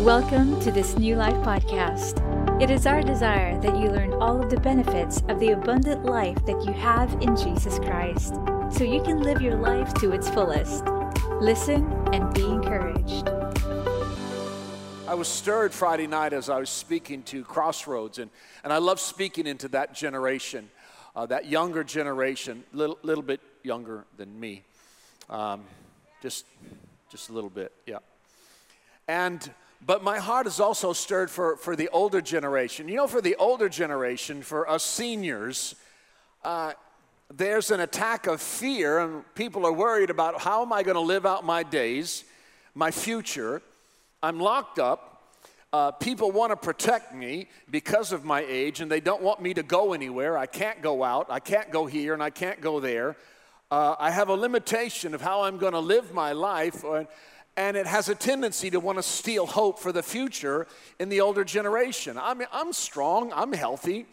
Welcome to this New Life podcast. It is our desire that you learn all of the benefits of the abundant life that you have in Jesus Christ so you can live your life to its fullest. Listen and be encouraged. I was stirred Friday night as I was speaking to Crossroads, and, and I love speaking into that generation, uh, that younger generation, little, little bit younger than me, um, just, just a little bit, yeah. And but my heart is also stirred for, for the older generation. You know, for the older generation, for us seniors, uh, there's an attack of fear, and people are worried about how am I going to live out my days, my future. I'm locked up. Uh, people want to protect me because of my age, and they don't want me to go anywhere. I can't go out, I can't go here, and I can't go there. Uh, I have a limitation of how I'm going to live my life and it has a tendency to want to steal hope for the future in the older generation. I mean, I'm strong, I'm healthy,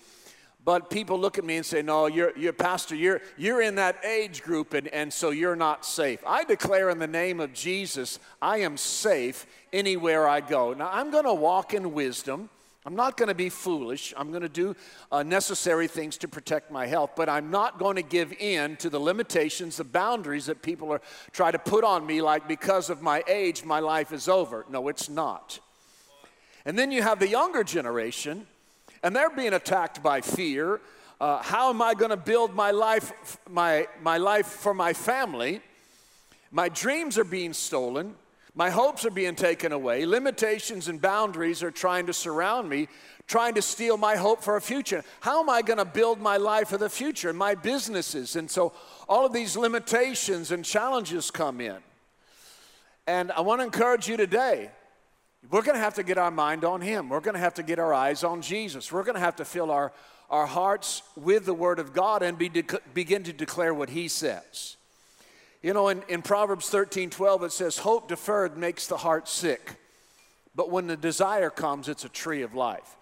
but people look at me and say, No, you're, you're pastor, you're, you're in that age group, and, and so you're not safe. I declare in the name of Jesus, I am safe anywhere I go. Now, I'm going to walk in wisdom. I'm not going to be foolish. I'm going to do uh, necessary things to protect my health, but I'm not going to give in to the limitations, the boundaries that people are try to put on me like because of my age my life is over. No, it's not. And then you have the younger generation and they're being attacked by fear. Uh, how am I going to build my life my my life for my family? My dreams are being stolen. My hopes are being taken away. Limitations and boundaries are trying to surround me, trying to steal my hope for a future. How am I going to build my life for the future, my businesses? And so all of these limitations and challenges come in. And I want to encourage you today. We're going to have to get our mind on Him. We're going to have to get our eyes on Jesus. We're going to have to fill our, our hearts with the Word of God and be begin to declare what He says. You know, in, in Proverbs 13 12, it says, Hope deferred makes the heart sick, but when the desire comes, it's a tree of life.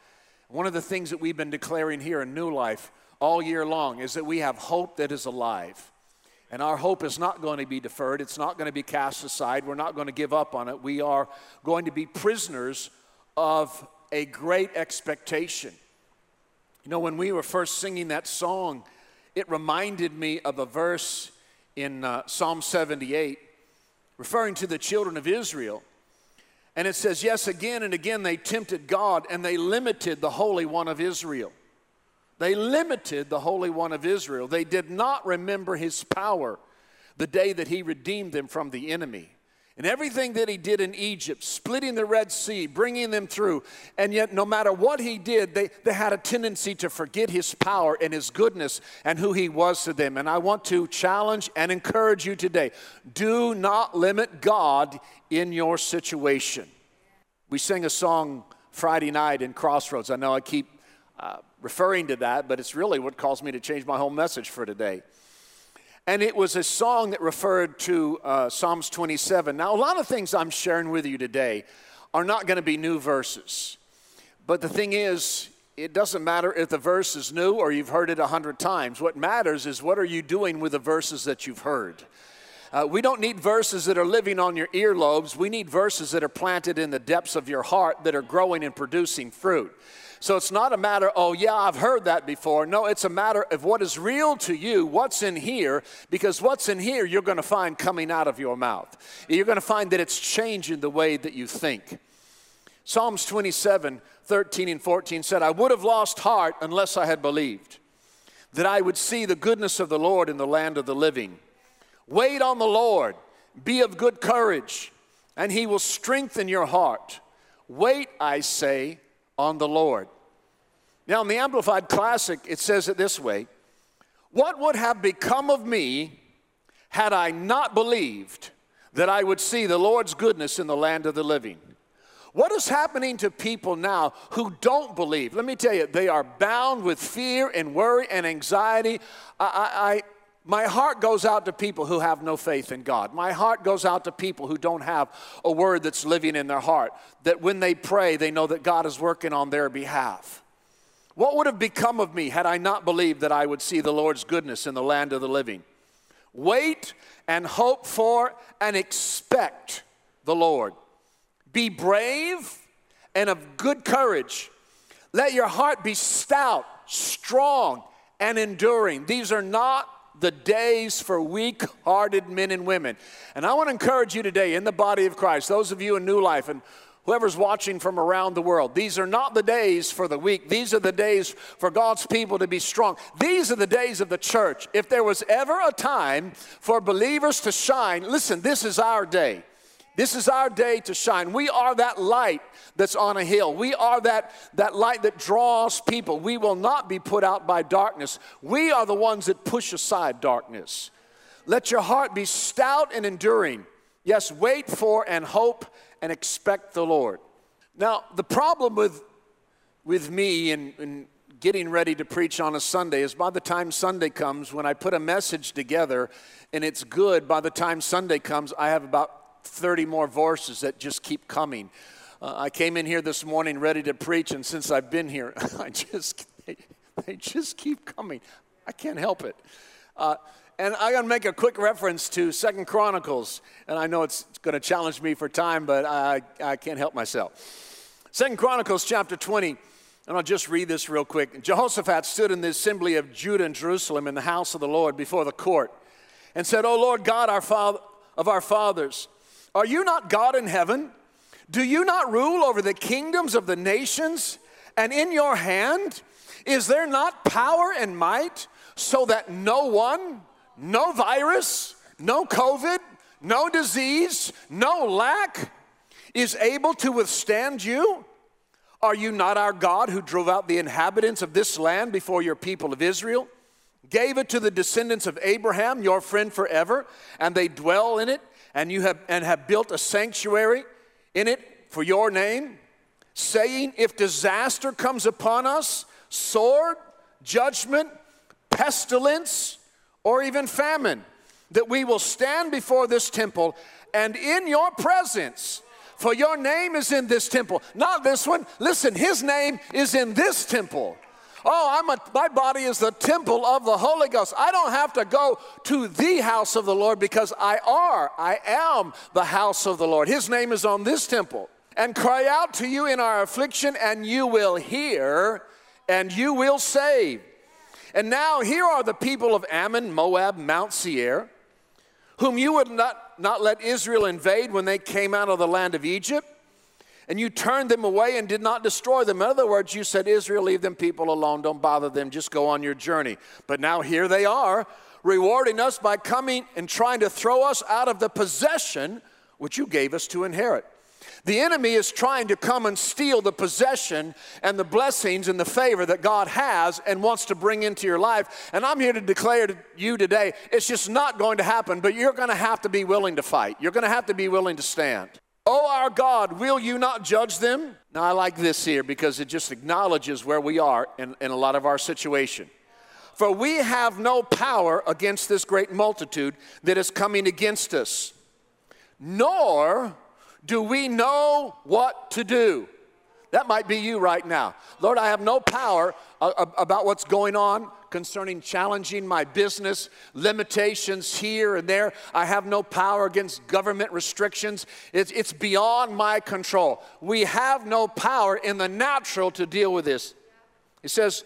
One of the things that we've been declaring here in New Life all year long is that we have hope that is alive. And our hope is not going to be deferred, it's not going to be cast aside, we're not going to give up on it. We are going to be prisoners of a great expectation. You know, when we were first singing that song, it reminded me of a verse in uh, Psalm 78, referring to the children of Israel. And it says, Yes, again and again they tempted God and they limited the Holy One of Israel. They limited the Holy One of Israel. They did not remember his power the day that he redeemed them from the enemy and everything that he did in Egypt, splitting the Red Sea, bringing them through. And yet, no matter what he did, they, they had a tendency to forget his power and his goodness and who he was to them. And I want to challenge and encourage you today do not limit God in your situation. We sang a song Friday night in Crossroads. I know I keep uh, referring to that, but it's really what caused me to change my whole message for today. And it was a song that referred to uh, Psalms 27. Now, a lot of things I'm sharing with you today are not going to be new verses. But the thing is, it doesn't matter if the verse is new or you've heard it a hundred times. What matters is what are you doing with the verses that you've heard. Uh, we don't need verses that are living on your earlobes. We need verses that are planted in the depths of your heart that are growing and producing fruit. So it's not a matter, oh, yeah, I've heard that before. No, it's a matter of what is real to you, what's in here, because what's in here you're going to find coming out of your mouth. You're going to find that it's changing the way that you think. Psalms 27 13 and 14 said, I would have lost heart unless I had believed that I would see the goodness of the Lord in the land of the living. Wait on the Lord, be of good courage, and he will strengthen your heart. Wait, I say, on the Lord. Now, in the Amplified Classic, it says it this way What would have become of me had I not believed that I would see the Lord's goodness in the land of the living? What is happening to people now who don't believe? Let me tell you, they are bound with fear and worry and anxiety. I, my heart goes out to people who have no faith in God. My heart goes out to people who don't have a word that's living in their heart, that when they pray, they know that God is working on their behalf. What would have become of me had I not believed that I would see the Lord's goodness in the land of the living? Wait and hope for and expect the Lord. Be brave and of good courage. Let your heart be stout, strong, and enduring. These are not the days for weak hearted men and women. And I want to encourage you today in the body of Christ, those of you in New Life and whoever's watching from around the world, these are not the days for the weak. These are the days for God's people to be strong. These are the days of the church. If there was ever a time for believers to shine, listen, this is our day. This is our day to shine. We are that light that's on a hill. We are that, that light that draws people. We will not be put out by darkness. We are the ones that push aside darkness. Let your heart be stout and enduring. Yes, wait for and hope and expect the Lord. Now, the problem with, with me in, in getting ready to preach on a Sunday is by the time Sunday comes, when I put a message together and it's good, by the time Sunday comes, I have about 30 more verses that just keep coming. Uh, I came in here this morning ready to preach, and since I've been here, I just they, they just keep coming. I can't help it. Uh, and I'm going to make a quick reference to Second Chronicles, and I know it's going to challenge me for time, but I, I can't help myself. Second Chronicles chapter 20, and I'll just read this real quick. Jehoshaphat stood in the assembly of Judah and Jerusalem in the house of the Lord before the court, and said, "O Lord God, our father of our fathers." Are you not God in heaven? Do you not rule over the kingdoms of the nations? And in your hand is there not power and might so that no one, no virus, no COVID, no disease, no lack is able to withstand you? Are you not our God who drove out the inhabitants of this land before your people of Israel? Gave it to the descendants of Abraham, your friend forever, and they dwell in it and you have and have built a sanctuary in it for your name, saying, If disaster comes upon us, sword, judgment, pestilence, or even famine, that we will stand before this temple and in your presence. For your name is in this temple, not this one. Listen, his name is in this temple. Oh, I'm a, my body is the temple of the Holy Ghost. I don't have to go to the house of the Lord because I are, I am the house of the Lord. His name is on this temple. And cry out to you in our affliction, and you will hear, and you will save. And now here are the people of Ammon, Moab, Mount Seir, whom you would not, not let Israel invade when they came out of the land of Egypt and you turned them away and did not destroy them. In other words, you said, Israel, leave them people alone, don't bother them, just go on your journey. But now here they are, rewarding us by coming and trying to throw us out of the possession which you gave us to inherit. The enemy is trying to come and steal the possession and the blessings and the favor that God has and wants to bring into your life. And I'm here to declare to you today it's just not going to happen, but you're going to have to be willing to fight. You're going to have to be willing to stand. Oh, our God, will you not judge them? Now, I like this here because it just acknowledges where we are in, in a lot of our situation. For we have no power against this great multitude that is coming against us, nor do we know what to do. That might be you right now. Lord, I have no power uh, about what's going on concerning challenging my business, limitations here and there. I have no power against government restrictions. It's, it's beyond my control. We have no power in the natural to deal with this. He says,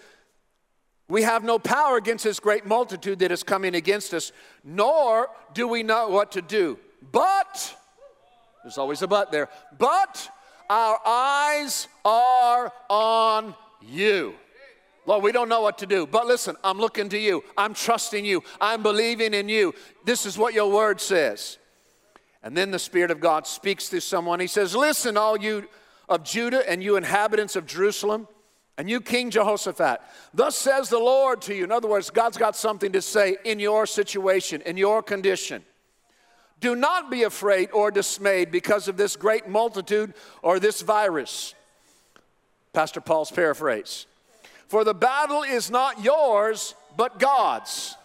we have no power against this great multitude that is coming against us, nor do we know what to do. But, there's always a but there, but our eyes are on you. Lord, we don't know what to do, but listen, I'm looking to you. I'm trusting you. I'm believing in you. This is what your word says. And then the Spirit of God speaks to someone. He says, Listen, all you of Judah and you inhabitants of Jerusalem, and you, King Jehoshaphat, thus says the Lord to you. In other words, God's got something to say in your situation, in your condition. Do not be afraid or dismayed because of this great multitude or this virus. Pastor Paul's paraphrase. For the battle is not yours, but God's.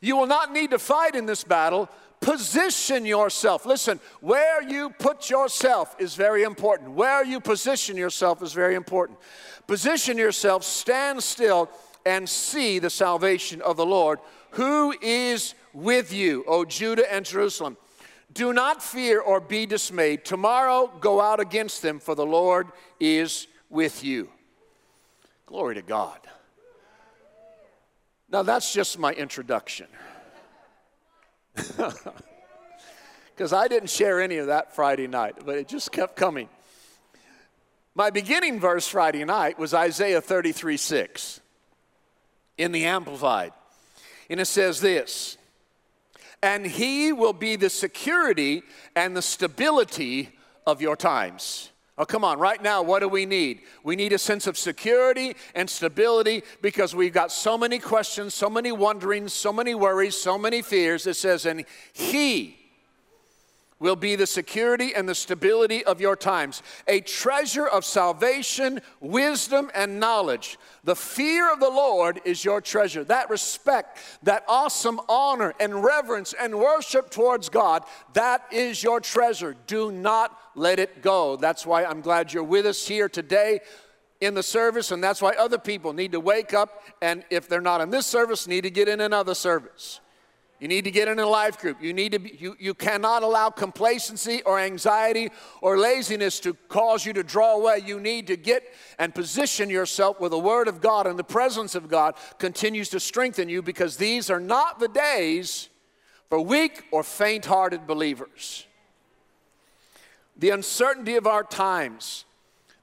You will not need to fight in this battle. Position yourself. Listen, where you put yourself is very important. Where you position yourself is very important. Position yourself, stand still, and see the salvation of the Lord, who is with you, O Judah and Jerusalem. Do not fear or be dismayed. Tomorrow go out against them, for the Lord is with you. Glory to God. Now, that's just my introduction. Because I didn't share any of that Friday night, but it just kept coming. My beginning verse Friday night was Isaiah 33 6 in the Amplified. And it says this And he will be the security and the stability of your times. Oh, come on, right now, what do we need? We need a sense of security and stability because we've got so many questions, so many wonderings, so many worries, so many fears. It says, and He will be the security and the stability of your times, a treasure of salvation, wisdom, and knowledge. The fear of the Lord is your treasure. That respect, that awesome honor and reverence and worship towards God, that is your treasure. Do not let it go. That's why I'm glad you're with us here today in the service, and that's why other people need to wake up and if they're not in this service, need to get in another service. You need to get in a life group. You, need to be, you, you cannot allow complacency or anxiety or laziness to cause you to draw away. You need to get and position yourself where the Word of God and the presence of God continues to strengthen you because these are not the days for weak or faint hearted believers. The uncertainty of our times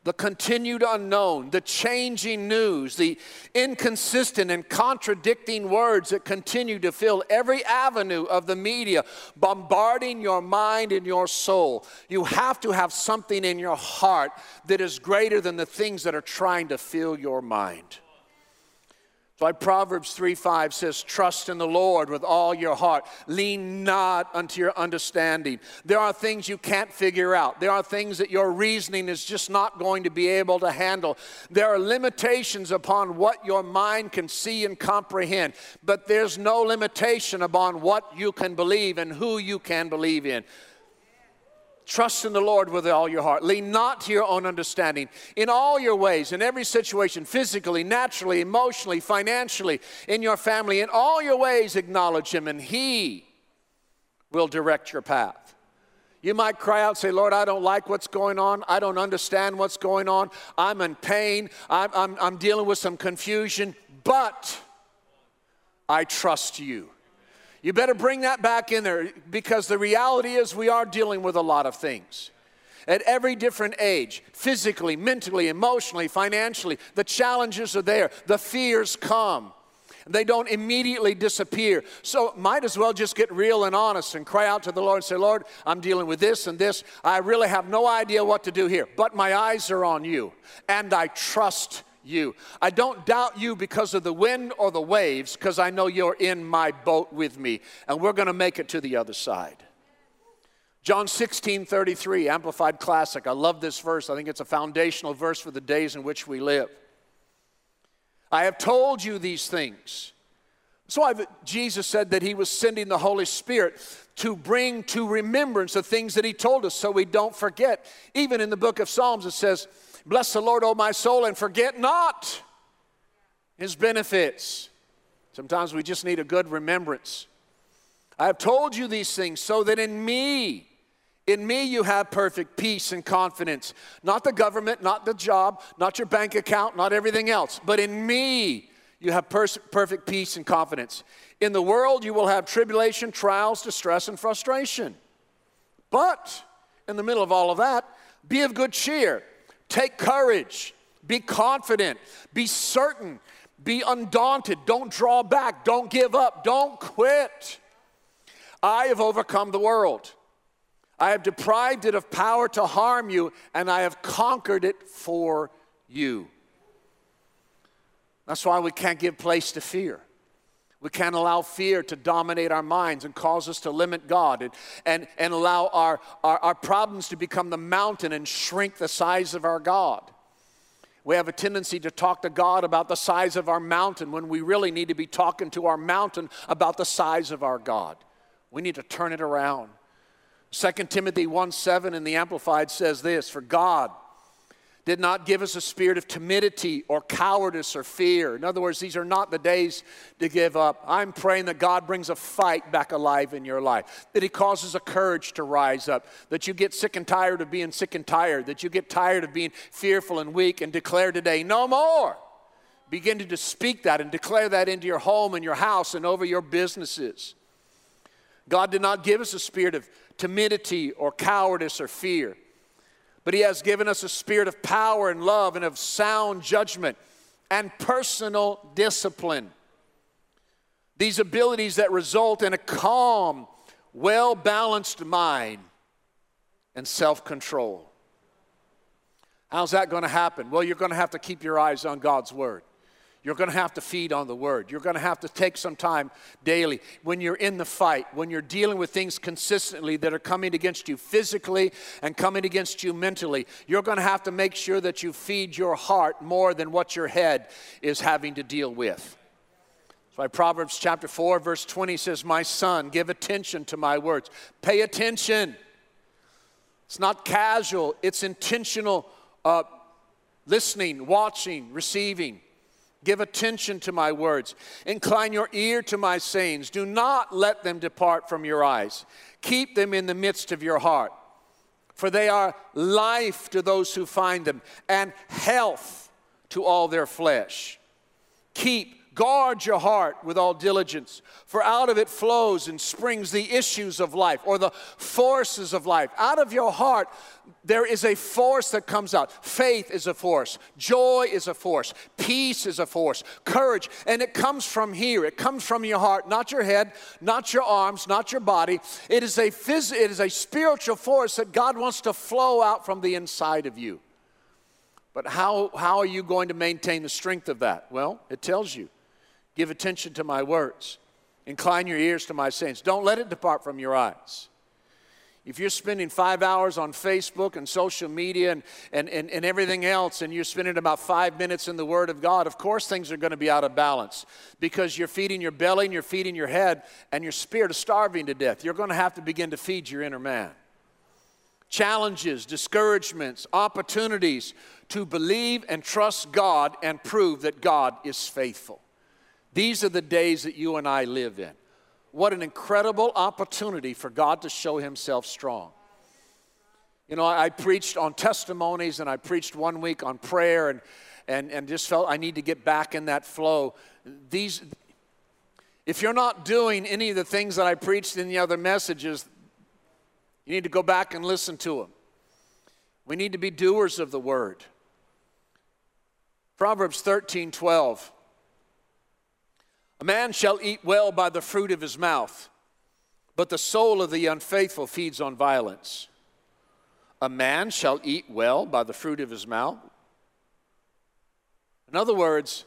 the continued unknown, the changing news, the inconsistent and contradicting words that continue to fill every avenue of the media, bombarding your mind and your soul. You have to have something in your heart that is greater than the things that are trying to fill your mind. So Proverbs 3 5 says, Trust in the Lord with all your heart. Lean not unto your understanding. There are things you can't figure out. There are things that your reasoning is just not going to be able to handle. There are limitations upon what your mind can see and comprehend. But there's no limitation upon what you can believe and who you can believe in. Trust in the Lord with all your heart. Lean not to your own understanding. In all your ways, in every situation, physically, naturally, emotionally, financially, in your family, in all your ways, acknowledge Him, and He will direct your path. You might cry out, say, Lord, I don't like what's going on. I don't understand what's going on. I'm in pain. I'm, I'm, I'm dealing with some confusion, but I trust you. You better bring that back in there because the reality is we are dealing with a lot of things. At every different age, physically, mentally, emotionally, financially, the challenges are there, the fears come. They don't immediately disappear. So, might as well just get real and honest and cry out to the Lord and say, Lord, I'm dealing with this and this. I really have no idea what to do here, but my eyes are on you, and I trust you. I don't doubt you because of the wind or the waves, because I know you're in my boat with me, and we're going to make it to the other side. John 16, 33, Amplified Classic. I love this verse. I think it's a foundational verse for the days in which we live. I have told you these things. So I've, Jesus said that he was sending the Holy Spirit to bring to remembrance the things that he told us so we don't forget. Even in the book of Psalms, it says, Bless the Lord, O my soul, and forget not his benefits. Sometimes we just need a good remembrance. I have told you these things so that in me, in me you have perfect peace and confidence. Not the government, not the job, not your bank account, not everything else, but in me you have perfect peace and confidence. In the world you will have tribulation, trials, distress, and frustration. But in the middle of all of that, be of good cheer. Take courage, be confident, be certain, be undaunted. Don't draw back, don't give up, don't quit. I have overcome the world. I have deprived it of power to harm you, and I have conquered it for you. That's why we can't give place to fear. We can't allow fear to dominate our minds and cause us to limit God and, and, and allow our, our, our problems to become the mountain and shrink the size of our God. We have a tendency to talk to God about the size of our mountain when we really need to be talking to our mountain about the size of our God. We need to turn it around. 2 Timothy 1 7 in the Amplified says this For God did not give us a spirit of timidity or cowardice or fear. In other words, these are not the days to give up. I'm praying that God brings a fight back alive in your life, that He causes a courage to rise up, that you get sick and tired of being sick and tired, that you get tired of being fearful and weak and declare today, no more. Begin to speak that and declare that into your home and your house and over your businesses. God did not give us a spirit of timidity or cowardice or fear but He has given us a spirit of power and love and of sound judgment and personal discipline. These abilities that result in a calm, well balanced mind and self control. How's that going to happen? Well, you're going to have to keep your eyes on God's Word. You're going to have to feed on the word. You're going to have to take some time daily when you're in the fight, when you're dealing with things consistently that are coming against you physically and coming against you mentally. You're going to have to make sure that you feed your heart more than what your head is having to deal with. That's why Proverbs chapter 4, verse 20 says, My son, give attention to my words. Pay attention. It's not casual, it's intentional uh, listening, watching, receiving. Give attention to my words. Incline your ear to my sayings. Do not let them depart from your eyes. Keep them in the midst of your heart. For they are life to those who find them and health to all their flesh. Keep Guard your heart with all diligence, for out of it flows and springs the issues of life or the forces of life. Out of your heart, there is a force that comes out. Faith is a force, joy is a force, peace is a force, courage, and it comes from here. It comes from your heart, not your head, not your arms, not your body. It is a phys- it is a spiritual force that God wants to flow out from the inside of you. But how, how are you going to maintain the strength of that? Well, it tells you. Give attention to my words. Incline your ears to my sayings. Don't let it depart from your eyes. If you're spending five hours on Facebook and social media and, and, and, and, everything else, and you're spending about five minutes in the Word of God, of course things are going to be out of balance because you're feeding your belly and you're feeding your head, and your spirit is starving to death. You're going to have to begin to feed your inner man. Challenges, discouragements, opportunities to believe and trust God and prove that God is faithful. These are the days that you and I live in. What an incredible opportunity for God to show Himself strong. You know, I preached on testimonies and I preached one week on prayer and, and, and just felt I need to get back in that flow. These, if you're not doing any of the things that I preached in the other messages, you need to go back and listen to them. We need to be doers of the word. Proverbs 13 12. Man shall eat well by the fruit of his mouth, but the soul of the unfaithful feeds on violence. A man shall eat well by the fruit of his mouth. In other words,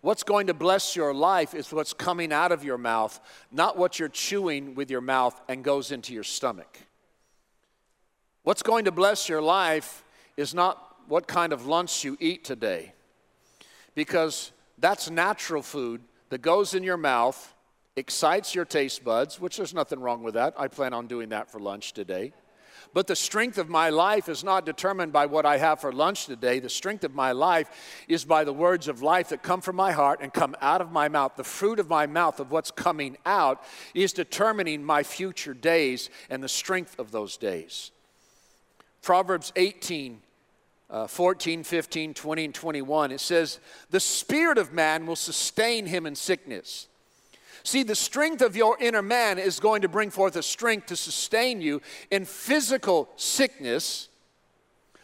what's going to bless your life is what's coming out of your mouth, not what you're chewing with your mouth and goes into your stomach. What's going to bless your life is not what kind of lunch you eat today, because that's natural food that goes in your mouth, excites your taste buds, which there's nothing wrong with that. I plan on doing that for lunch today. But the strength of my life is not determined by what I have for lunch today. The strength of my life is by the words of life that come from my heart and come out of my mouth. The fruit of my mouth, of what's coming out, is determining my future days and the strength of those days. Proverbs 18 uh, 14, 15, 20, and 21, it says, The spirit of man will sustain him in sickness. See, the strength of your inner man is going to bring forth a strength to sustain you in physical sickness,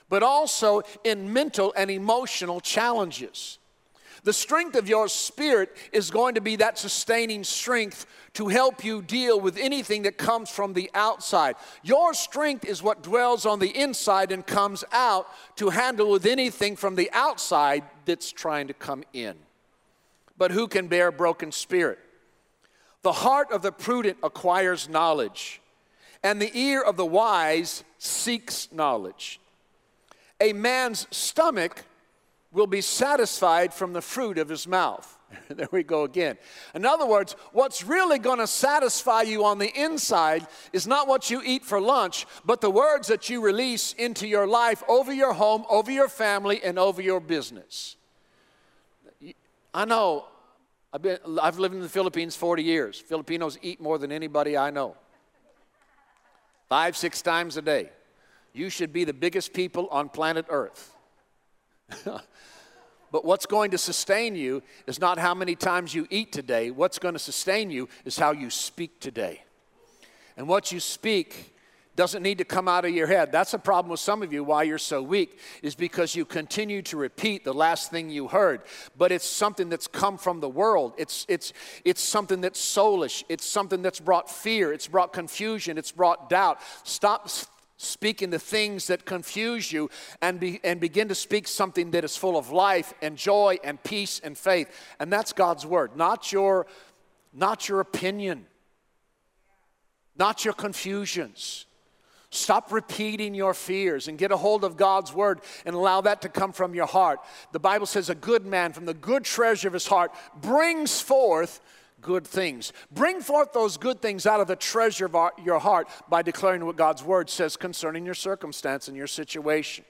but also in mental and emotional challenges. The strength of your spirit is going to be that sustaining strength to help you deal with anything that comes from the outside. Your strength is what dwells on the inside and comes out to handle with anything from the outside that's trying to come in. But who can bear a broken spirit? The heart of the prudent acquires knowledge, and the ear of the wise seeks knowledge. A man's stomach will be satisfied from the fruit of his mouth. there we go again. In other words, what's really going to satisfy you on the inside is not what you eat for lunch, but the words that you release into your life over your home, over your family, and over your business. I know I've, been, I've lived in the Philippines 40 years. Filipinos eat more than anybody I know. Five, six times a day. You should be the biggest people on planet Earth. but what's going to sustain you is not how many times you eat today. What's going to sustain you is how you speak today. And what you speak doesn't need to come out of your head. That's a problem with some of you why you're so weak, is because you continue to repeat the last thing you heard. But it's something that's come from the world. It's, it's, it's something that's soulish. It's something that's brought fear. It's brought confusion. It's brought doubt. Stop speaking the things that confuse you and, be, and begin to speak something that is full of life and joy and peace and faith. And that's God's word, not your, not your opinion, not your confusions. Stop repeating your fears and get a hold of God's word and allow that to come from your heart. The Bible says, A good man from the good treasure of his heart brings forth good things. Bring forth those good things out of the treasure of our, your heart by declaring what God's word says concerning your circumstance and your situation.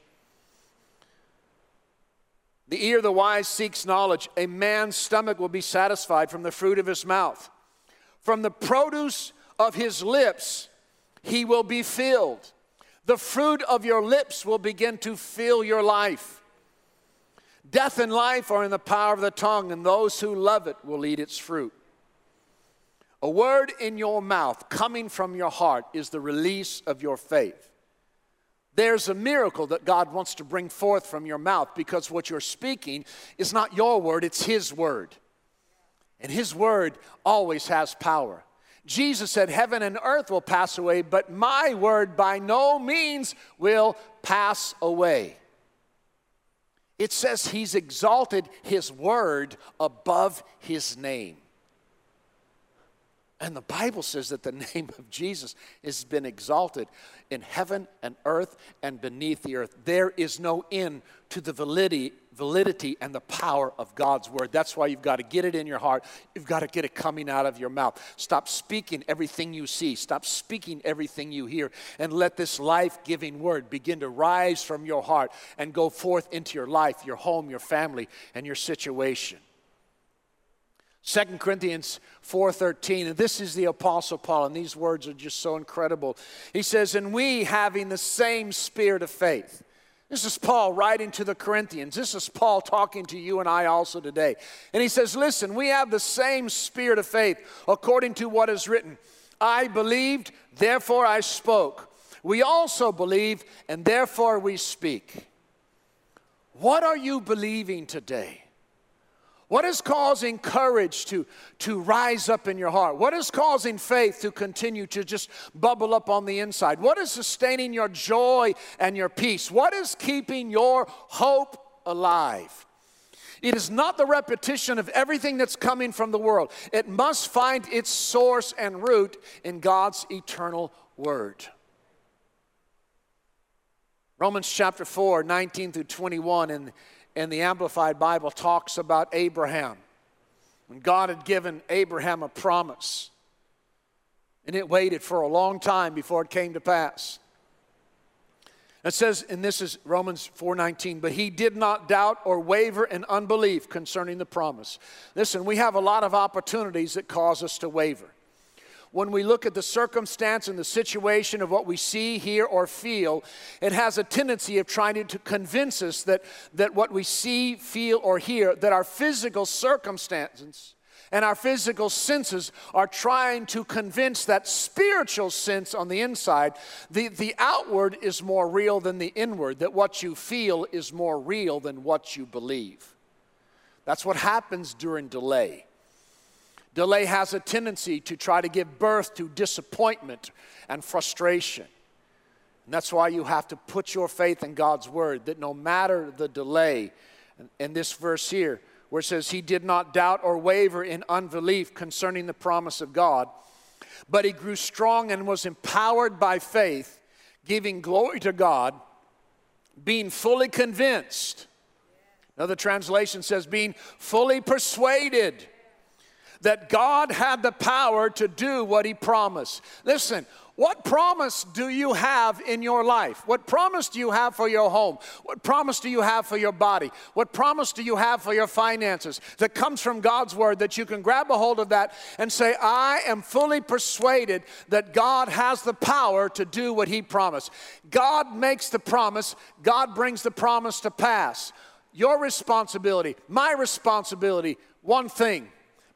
The ear of the wise seeks knowledge. A man's stomach will be satisfied from the fruit of his mouth. From the produce of his lips, he will be filled. The fruit of your lips will begin to fill your life. Death and life are in the power of the tongue, and those who love it will eat its fruit. A word in your mouth coming from your heart is the release of your faith. There's a miracle that God wants to bring forth from your mouth because what you're speaking is not your word, it's His word. And His word always has power. Jesus said, Heaven and earth will pass away, but my word by no means will pass away. It says he's exalted his word above his name. And the Bible says that the name of Jesus has been exalted in heaven and earth and beneath the earth. There is no end to the validity, validity and the power of God's word. That's why you've got to get it in your heart. You've got to get it coming out of your mouth. Stop speaking everything you see, stop speaking everything you hear, and let this life giving word begin to rise from your heart and go forth into your life, your home, your family, and your situation. 2 Corinthians 4:13 and this is the apostle Paul and these words are just so incredible. He says and we having the same spirit of faith. This is Paul writing to the Corinthians. This is Paul talking to you and I also today. And he says, "Listen, we have the same spirit of faith according to what is written. I believed, therefore I spoke. We also believe and therefore we speak." What are you believing today? What is causing courage to, to rise up in your heart? What is causing faith to continue to just bubble up on the inside? What is sustaining your joy and your peace? What is keeping your hope alive? It is not the repetition of everything that's coming from the world. It must find its source and root in God's eternal word. Romans chapter 4, 19 through 21, and in the Amplified Bible talks about Abraham. When God had given Abraham a promise, and it waited for a long time before it came to pass. It says, and this is Romans 4:19, but he did not doubt or waver in unbelief concerning the promise. Listen, we have a lot of opportunities that cause us to waver when we look at the circumstance and the situation of what we see, hear, or feel, it has a tendency of trying to convince us that, that what we see, feel, or hear, that our physical circumstances and our physical senses are trying to convince that spiritual sense on the inside, the, the outward is more real than the inward, that what you feel is more real than what you believe. That's what happens during delay. Delay has a tendency to try to give birth to disappointment and frustration. And that's why you have to put your faith in God's word that no matter the delay, in this verse here, where it says, He did not doubt or waver in unbelief concerning the promise of God, but he grew strong and was empowered by faith, giving glory to God, being fully convinced Another translation says, being fully persuaded that God had the power to do what He promised. Listen, what promise do you have in your life? What promise do you have for your home? What promise do you have for your body? What promise do you have for your finances that comes from God's word that you can grab a hold of that and say, I am fully persuaded that God has the power to do what He promised? God makes the promise, God brings the promise to pass. Your responsibility, my responsibility, one thing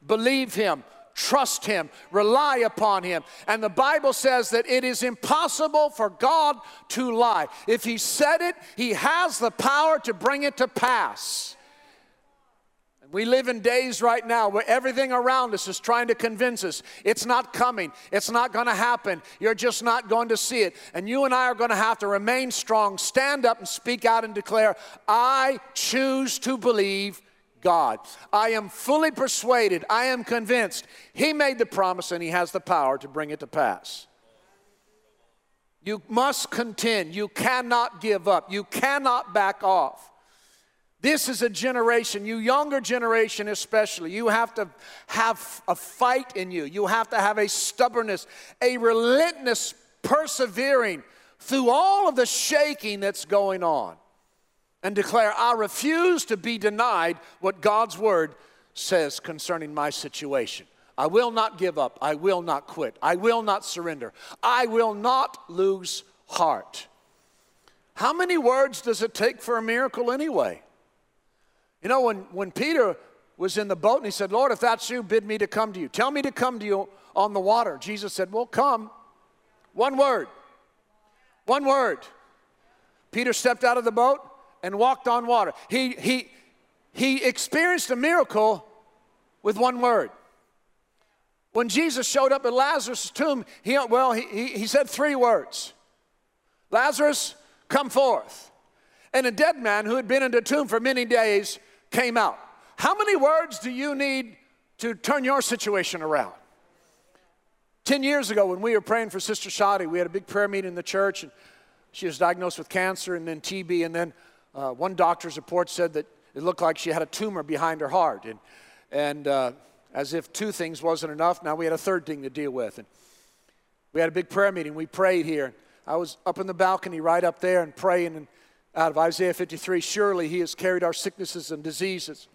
believe Him trust Him, rely upon Him. And the Bible says that it is impossible for God to lie. If He said it, He has the power to bring it to pass. We live in days right now where everything around us is trying to convince us it's not coming, it's not going to happen, you're just not going to see it. And you and I are going to have to remain strong, stand up and speak out and declare, I choose to believe God. I am fully persuaded, I am convinced He made the promise and He has the power to bring it to pass. You must contend. You cannot give up. You cannot back off. This is a generation, you younger generation especially, you have to have a fight in you. You have to have a stubbornness, a relentless persevering through all of the shaking that's going on and declare, I refuse to be denied what God's word says concerning my situation. I will not give up. I will not quit. I will not surrender. I will not lose heart. How many words does it take for a miracle anyway? You know, when, when Peter was in the boat and he said, Lord, if that's you, bid me to come to you. Tell me to come to you on the water. Jesus said, Well, come. One word. One word. Peter stepped out of the boat and walked on water. He, he, he experienced a miracle with one word. When Jesus showed up at Lazarus' tomb, he, well, he, he, he said three words Lazarus, come forth. And a dead man who had been in the tomb for many days came out. How many words do you need to turn your situation around? Ten years ago, when we were praying for Sister Shadi, we had a big prayer meeting in the church, and she was diagnosed with cancer and then TB, and then uh, one doctor's report said that it looked like she had a tumor behind her heart. And, and uh, as if two things wasn't enough, now we had a third thing to deal with. And we had a big prayer meeting. We prayed here. I was up in the balcony right up there and praying out of Isaiah 53 Surely he has carried our sicknesses and diseases.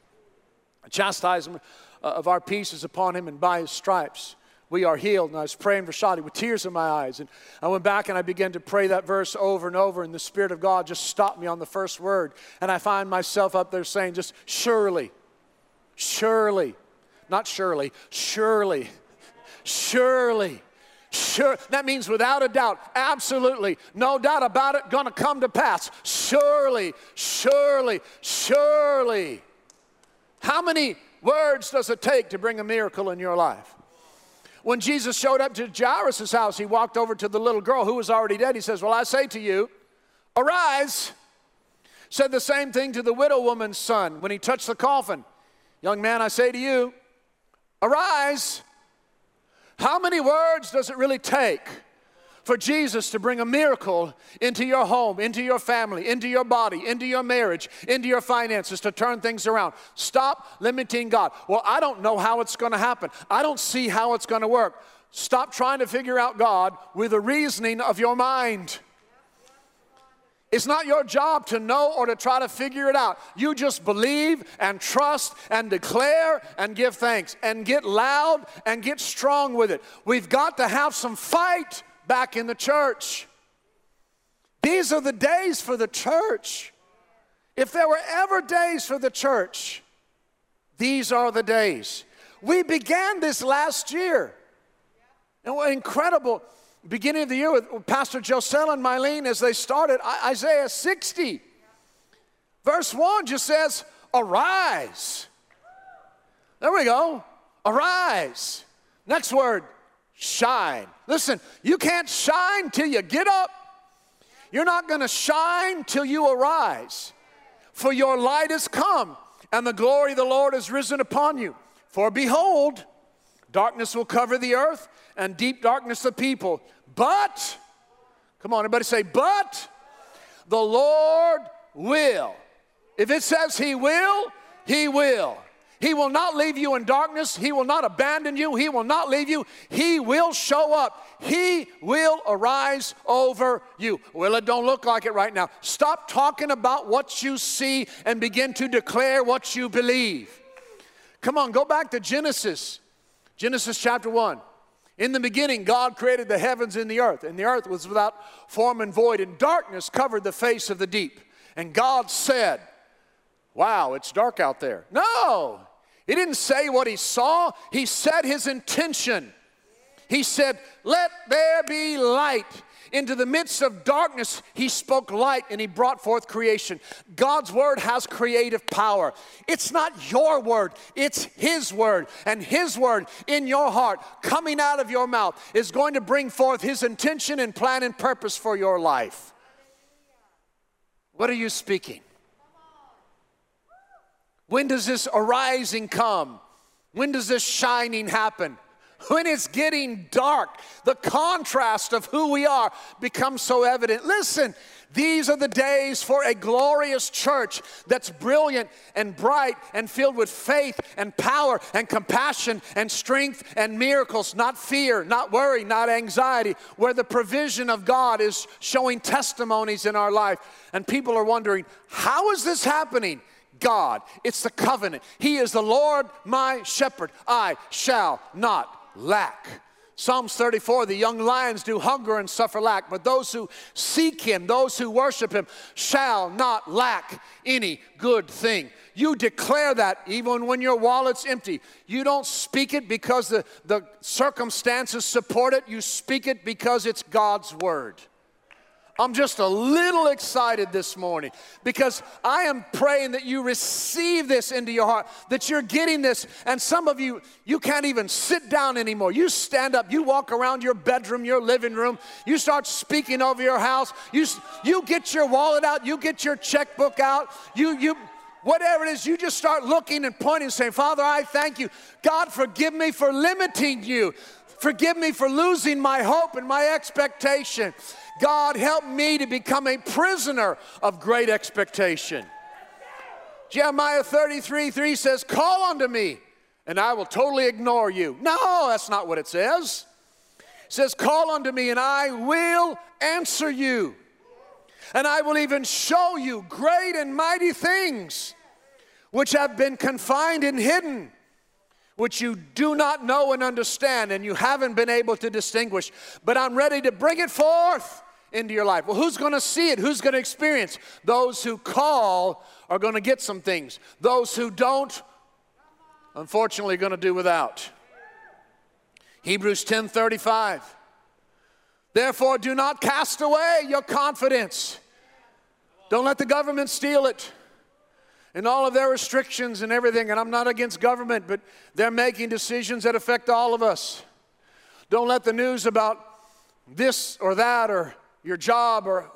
The chastisement of our peace is upon him, and by his stripes we are healed. And I was praying for Shadi with tears in my eyes. And I went back and I began to pray that verse over and over, and the Spirit of God just stopped me on the first word. And I find myself up there saying, just surely, surely, not surely, surely, surely. Sure, that means without a doubt, absolutely, no doubt about it, gonna come to pass. Surely, surely, surely. How many words does it take to bring a miracle in your life? When Jesus showed up to Jairus' house, he walked over to the little girl who was already dead. He says, Well, I say to you, arise. Said the same thing to the widow woman's son when he touched the coffin. Young man, I say to you, arise. How many words does it really take for Jesus to bring a miracle into your home, into your family, into your body, into your marriage, into your finances to turn things around. Stop limiting God. Well, I don't know how it's going to happen. I don't see how it's going to work. Stop trying to figure out God with the reasoning of your mind. It's not your job to know or to try to figure it out. You just believe and trust and declare and give thanks and get loud and get strong with it. We've got to have some fight back in the church. These are the days for the church. If there were ever days for the church, these are the days. We began this last year. And what incredible beginning of the year with Pastor Josel and Mylene as they started Isaiah 60. Verse 1 just says, Arise. There we go. Arise. Next word, shine. Listen, you can't shine till you get up. You're not going to shine till you arise. For your light has come, and the glory of the Lord has risen upon you. For behold, darkness will cover the earth, and deep darkness the people. But, come on, everybody say, but the Lord will If it says He will, He will. He will not leave you in darkness. He will not abandon you. He will not leave you. He will show up. He will arise over you. Well, it don't look like it right now. Stop talking about what you see and begin to declare what you believe. Come on, go back to Genesis. Genesis chapter 1. In the beginning, God created the heavens and the earth, and the earth was without form and void, and darkness covered the face of the deep. And God said, Wow, it's dark out there. No, he didn't say what he saw, he said his intention. He said, Let there be light. Into the midst of darkness, he spoke light and he brought forth creation. God's word has creative power. It's not your word, it's his word. And his word in your heart, coming out of your mouth, is going to bring forth his intention and plan and purpose for your life. What are you speaking? When does this arising come? When does this shining happen? When it's getting dark, the contrast of who we are becomes so evident. Listen, these are the days for a glorious church that's brilliant and bright and filled with faith and power and compassion and strength and miracles, not fear, not worry, not anxiety, where the provision of God is showing testimonies in our life. And people are wondering, how is this happening? God. It's the covenant. He is the Lord my shepherd. I shall not lack. Psalms 34 the young lions do hunger and suffer lack, but those who seek him, those who worship him, shall not lack any good thing. You declare that even when your wallet's empty. You don't speak it because the, the circumstances support it, you speak it because it's God's word. I'm just a little excited this morning because I am praying that you receive this into your heart, that you're getting this. And some of you, you can't even sit down anymore. You stand up, you walk around your bedroom, your living room, you start speaking over your house, you, you get your wallet out, you get your checkbook out, you, you, whatever it is, you just start looking and pointing and saying, Father, I thank you. God, forgive me for limiting you. Forgive me for losing my hope and my expectation. God, help me to become a prisoner of great expectation. Jeremiah 33 3 says, Call unto me, and I will totally ignore you. No, that's not what it says. It says, Call unto me, and I will answer you. And I will even show you great and mighty things which have been confined and hidden, which you do not know and understand, and you haven't been able to distinguish. But I'm ready to bring it forth into your life. Well, who's going to see it? Who's going to experience? Those who call are going to get some things. Those who don't, unfortunately, going to do without. Hebrews 10:35. Therefore, do not cast away your confidence. Don't let the government steal it. And all of their restrictions and everything, and I'm not against government, but they're making decisions that affect all of us. Don't let the news about this or that or your job or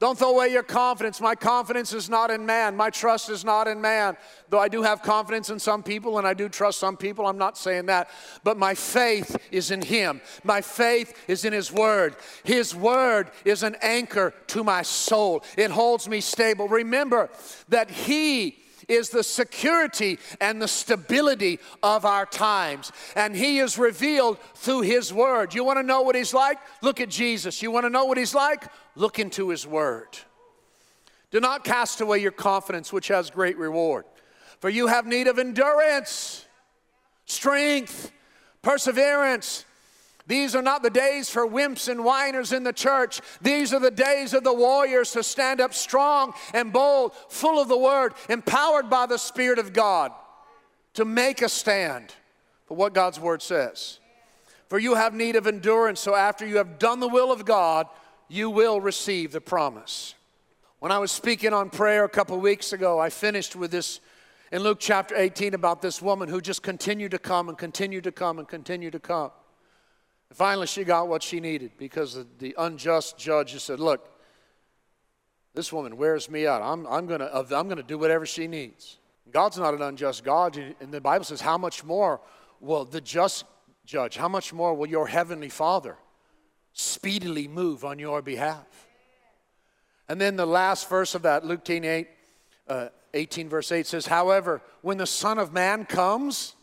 don't throw away your confidence. My confidence is not in man. My trust is not in man. Though I do have confidence in some people and I do trust some people, I'm not saying that. But my faith is in Him. My faith is in His Word. His Word is an anchor to my soul, it holds me stable. Remember that He is the security and the stability of our times. And He is revealed through His Word. You want to know what He's like? Look at Jesus. You want to know what He's like? Look into His Word. Do not cast away your confidence, which has great reward. For you have need of endurance, strength, perseverance, these are not the days for wimps and whiners in the church. These are the days of the warriors to stand up strong and bold, full of the word, empowered by the Spirit of God to make a stand for what God's word says. For you have need of endurance, so after you have done the will of God, you will receive the promise. When I was speaking on prayer a couple weeks ago, I finished with this in Luke chapter 18 about this woman who just continued to come and continued to come and continued to come. And finally, she got what she needed because the unjust judge just said, Look, this woman wears me out. I'm, I'm going to I'm going to do whatever she needs. God's not an unjust God. And the Bible says, How much more will the just judge, how much more will your heavenly Father speedily move on your behalf? And then the last verse of that, Luke 10 8, uh, 18, verse 8 says, However, when the Son of Man comes,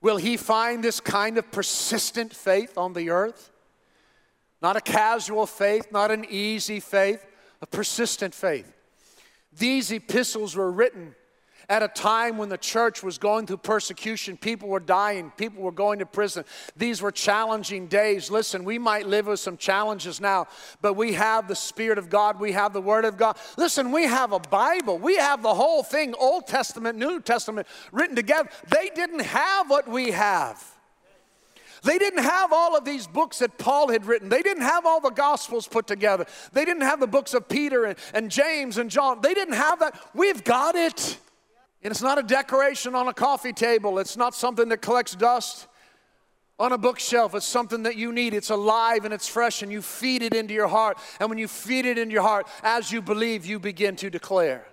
will he find this kind of persistent faith on the earth? Not a casual faith, not an easy faith, a persistent faith. These epistles were written at a time when the church was going through persecution. People were dying, people were going to prison. These were challenging days. Listen, we might live with some challenges now, but we have the Spirit of God, we have the Word of God. Listen, we have a Bible, we have the whole thing, Old Testament, New Testament, written together. They didn't have what we have. They didn't have all of these books that Paul had written. They didn't have all the Gospels put together. They didn't have the books of Peter and, and James and John. They didn't have that. We've got it. And it's not a decoration on a coffee table, it's not something that collects dust on a bookshelf. It's something that you need. It's alive and it's fresh, and you feed it into your heart. And when you feed it into your heart, as you believe, you begin to declare.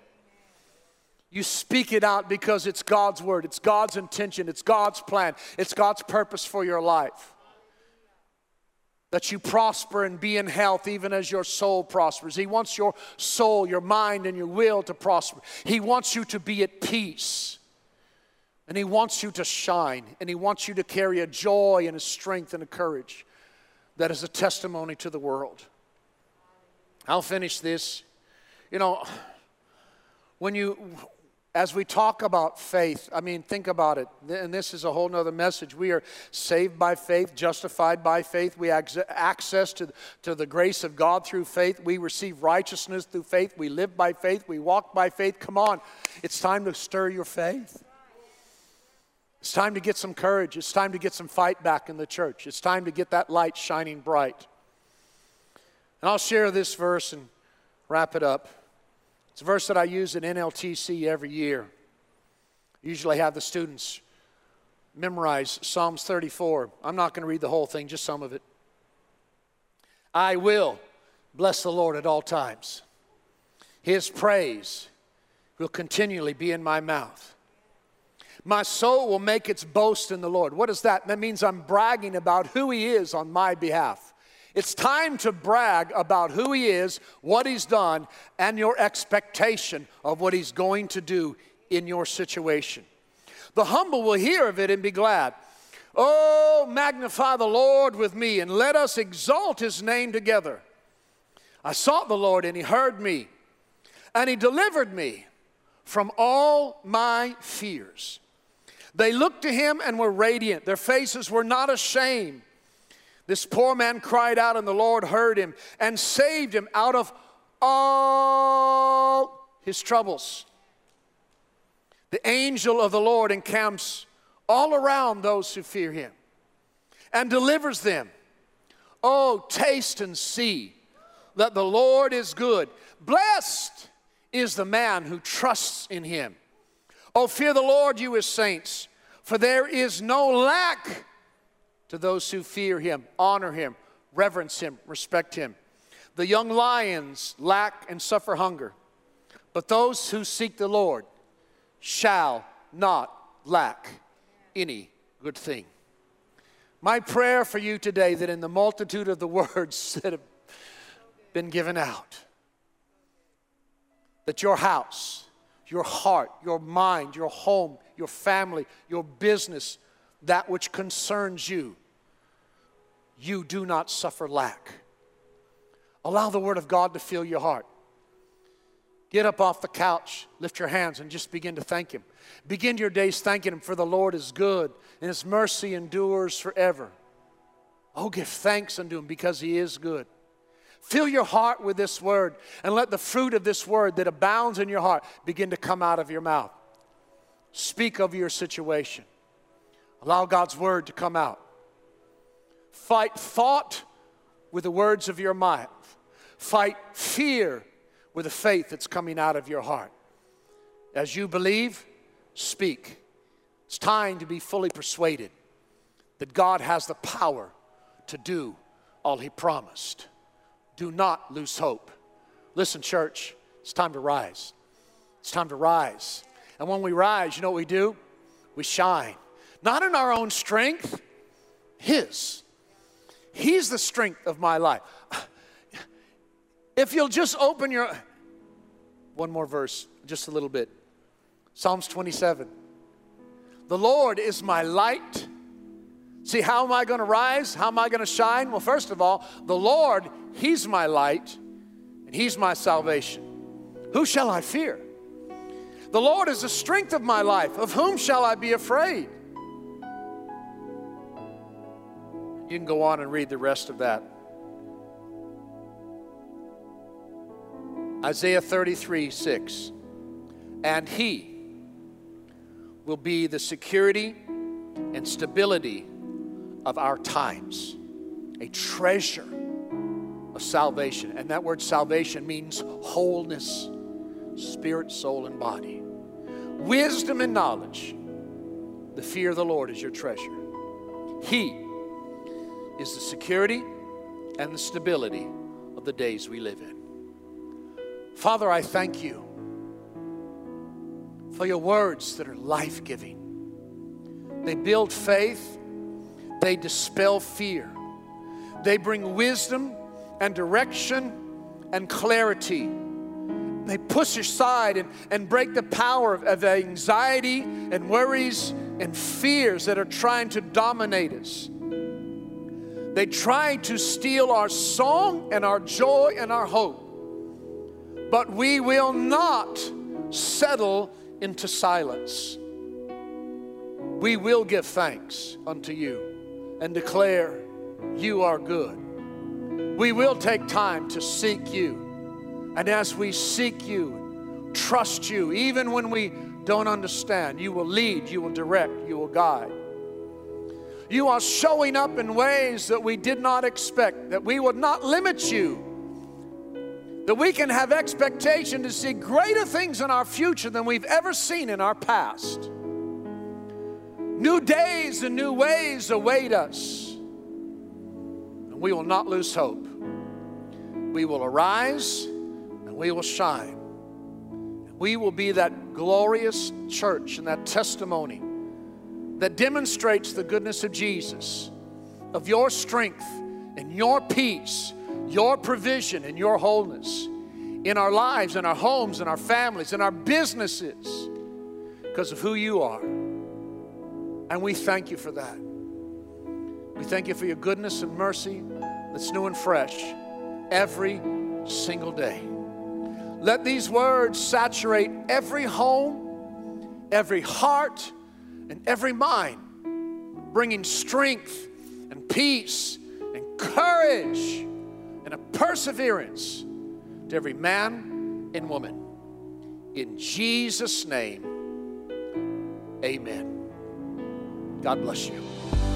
You speak it out because it's God's word, it's God's intention, it's God's plan, it's God's purpose for your life that you prosper and be in health even as your soul prospers. He wants your soul, your mind, and your will to prosper. He wants you to be at peace. And He wants you to shine. And He wants you to carry a joy and a strength and a courage that is a testimony to the world. I'll finish this. You know, when you as we talk about faith, I mean, think about it. And this is a whole nother message. We are saved by faith, justified by faith. We have access to, to the grace of God through faith. We receive righteousness through faith. We live by faith. We walk by faith. Come on, it's time to stir your faith. It's time to get some courage. It's time to get some fight back in the church. It's time to get that light shining bright. And I'll share this verse and wrap it up. It's a verse that I use in NLTC every year. Usually have the students memorize Psalms 34. I'm not going to read the whole thing, just some of it. I will bless the Lord at all times. His praise will continually be in my mouth. My soul will make its boast in the Lord. What is that? That means I'm bragging about who He is on my behalf. It's time to brag about who He is, what He's done, and your expectation of what He's going to do in your situation. The humble will hear of it and be glad. Oh, magnify the Lord with me and let us exalt His name together. I sought the Lord and He heard me and He delivered me from all my fears. They looked to Him and were radiant, their faces were not ashamed. This poor man cried out, and the Lord heard him and saved him out of all his troubles. The angel of the Lord encamps all around those who fear him and delivers them. Oh, taste and see that the Lord is good. Blessed is the man who trusts in him. Oh, fear the Lord, you his saints, for there is no lack to those who fear him, honor him, reverence him, respect him. The young lions lack and suffer hunger, but those who seek the Lord shall not lack any good thing. My prayer for you today that in the multitude of the words that have been given out, that your house, your heart, your mind, your home, your family, your business, that which concerns you, you do not suffer lack. Allow the Word of God to fill your heart. Get up off the couch, lift your hands, and just begin to thank Him. Begin your days thanking Him, for the Lord is good, and His mercy endures forever. Oh, give thanks unto Him because He is good. Fill your heart with this word, and let the fruit of this word that abounds in your heart begin to come out of your mouth. Speak of your situation. Allow God's word to come out. Fight thought with the words of your mouth. Fight fear with the faith that's coming out of your heart. As you believe, speak. It's time to be fully persuaded that God has the power to do all He promised. Do not lose hope. Listen, church, it's time to rise. It's time to rise. And when we rise, you know what we do? We shine. Not in our own strength, His. He's the strength of my life. If you'll just open your One more verse, just a little bit. Psalms 27. The Lord is my light. See, how am I going to rise? How am I going to shine? Well, first of all, the Lord, He's my light and He's my salvation. Who shall I fear? The Lord is the strength of my life. Of whom shall I be afraid? You can go on and read the rest of that. Isaiah 33 6. And he will be the security and stability of our times, a treasure of salvation. And that word salvation means wholeness, spirit, soul, and body. Wisdom and knowledge. The fear of the Lord is your treasure. He is the security and the stability of the days we live in. Father, I thank you for your words that are life giving. They build faith, they dispel fear, they bring wisdom and direction and clarity. They push aside and, and break the power of, of anxiety and worries and fears that are trying to dominate us. They try to steal our song and our joy and our hope. But we will not settle into silence. We will give thanks unto you and declare you are good. We will take time to seek you. And as we seek you, trust you, even when we don't understand, you will lead, you will direct, you will guide. You are showing up in ways that we did not expect, that we would not limit you, that we can have expectation to see greater things in our future than we've ever seen in our past. New days and new ways await us, and we will not lose hope. We will arise and we will shine. We will be that glorious church and that testimony that demonstrates the goodness of Jesus, of your strength and your peace, your provision and your wholeness in our lives, in our homes, in our families, in our businesses, because of who you are. And we thank you for that. We thank you for your goodness and mercy that's new and fresh every single day. Let these words saturate every home, every heart, and every mind, bringing strength and peace and courage and a perseverance to every man and woman. In Jesus' name, amen. God bless you.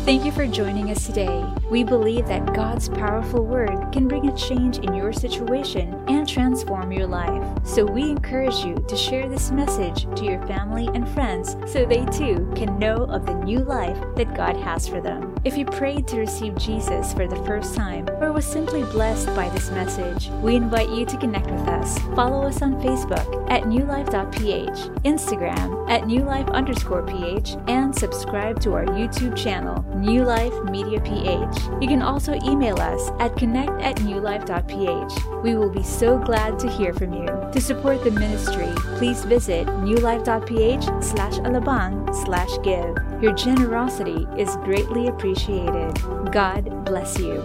Thank you for joining us today. We believe that God's powerful word can bring a change in your situation and transform your life. So we encourage you to share this message to your family and friends so they too can know of the new life that God has for them. If you prayed to receive Jesus for the first time or was simply blessed by this message, we invite you to connect with us. Follow us on Facebook at newlife.ph, Instagram at newlife underscore ph, and subscribe to our YouTube channel, New Life Media PH. You can also email us at connect at newlife.ph. We will be so glad to hear from you. To support the ministry, please visit newlife.ph slash alabang slash give. Your generosity is greatly appreciated. God bless you.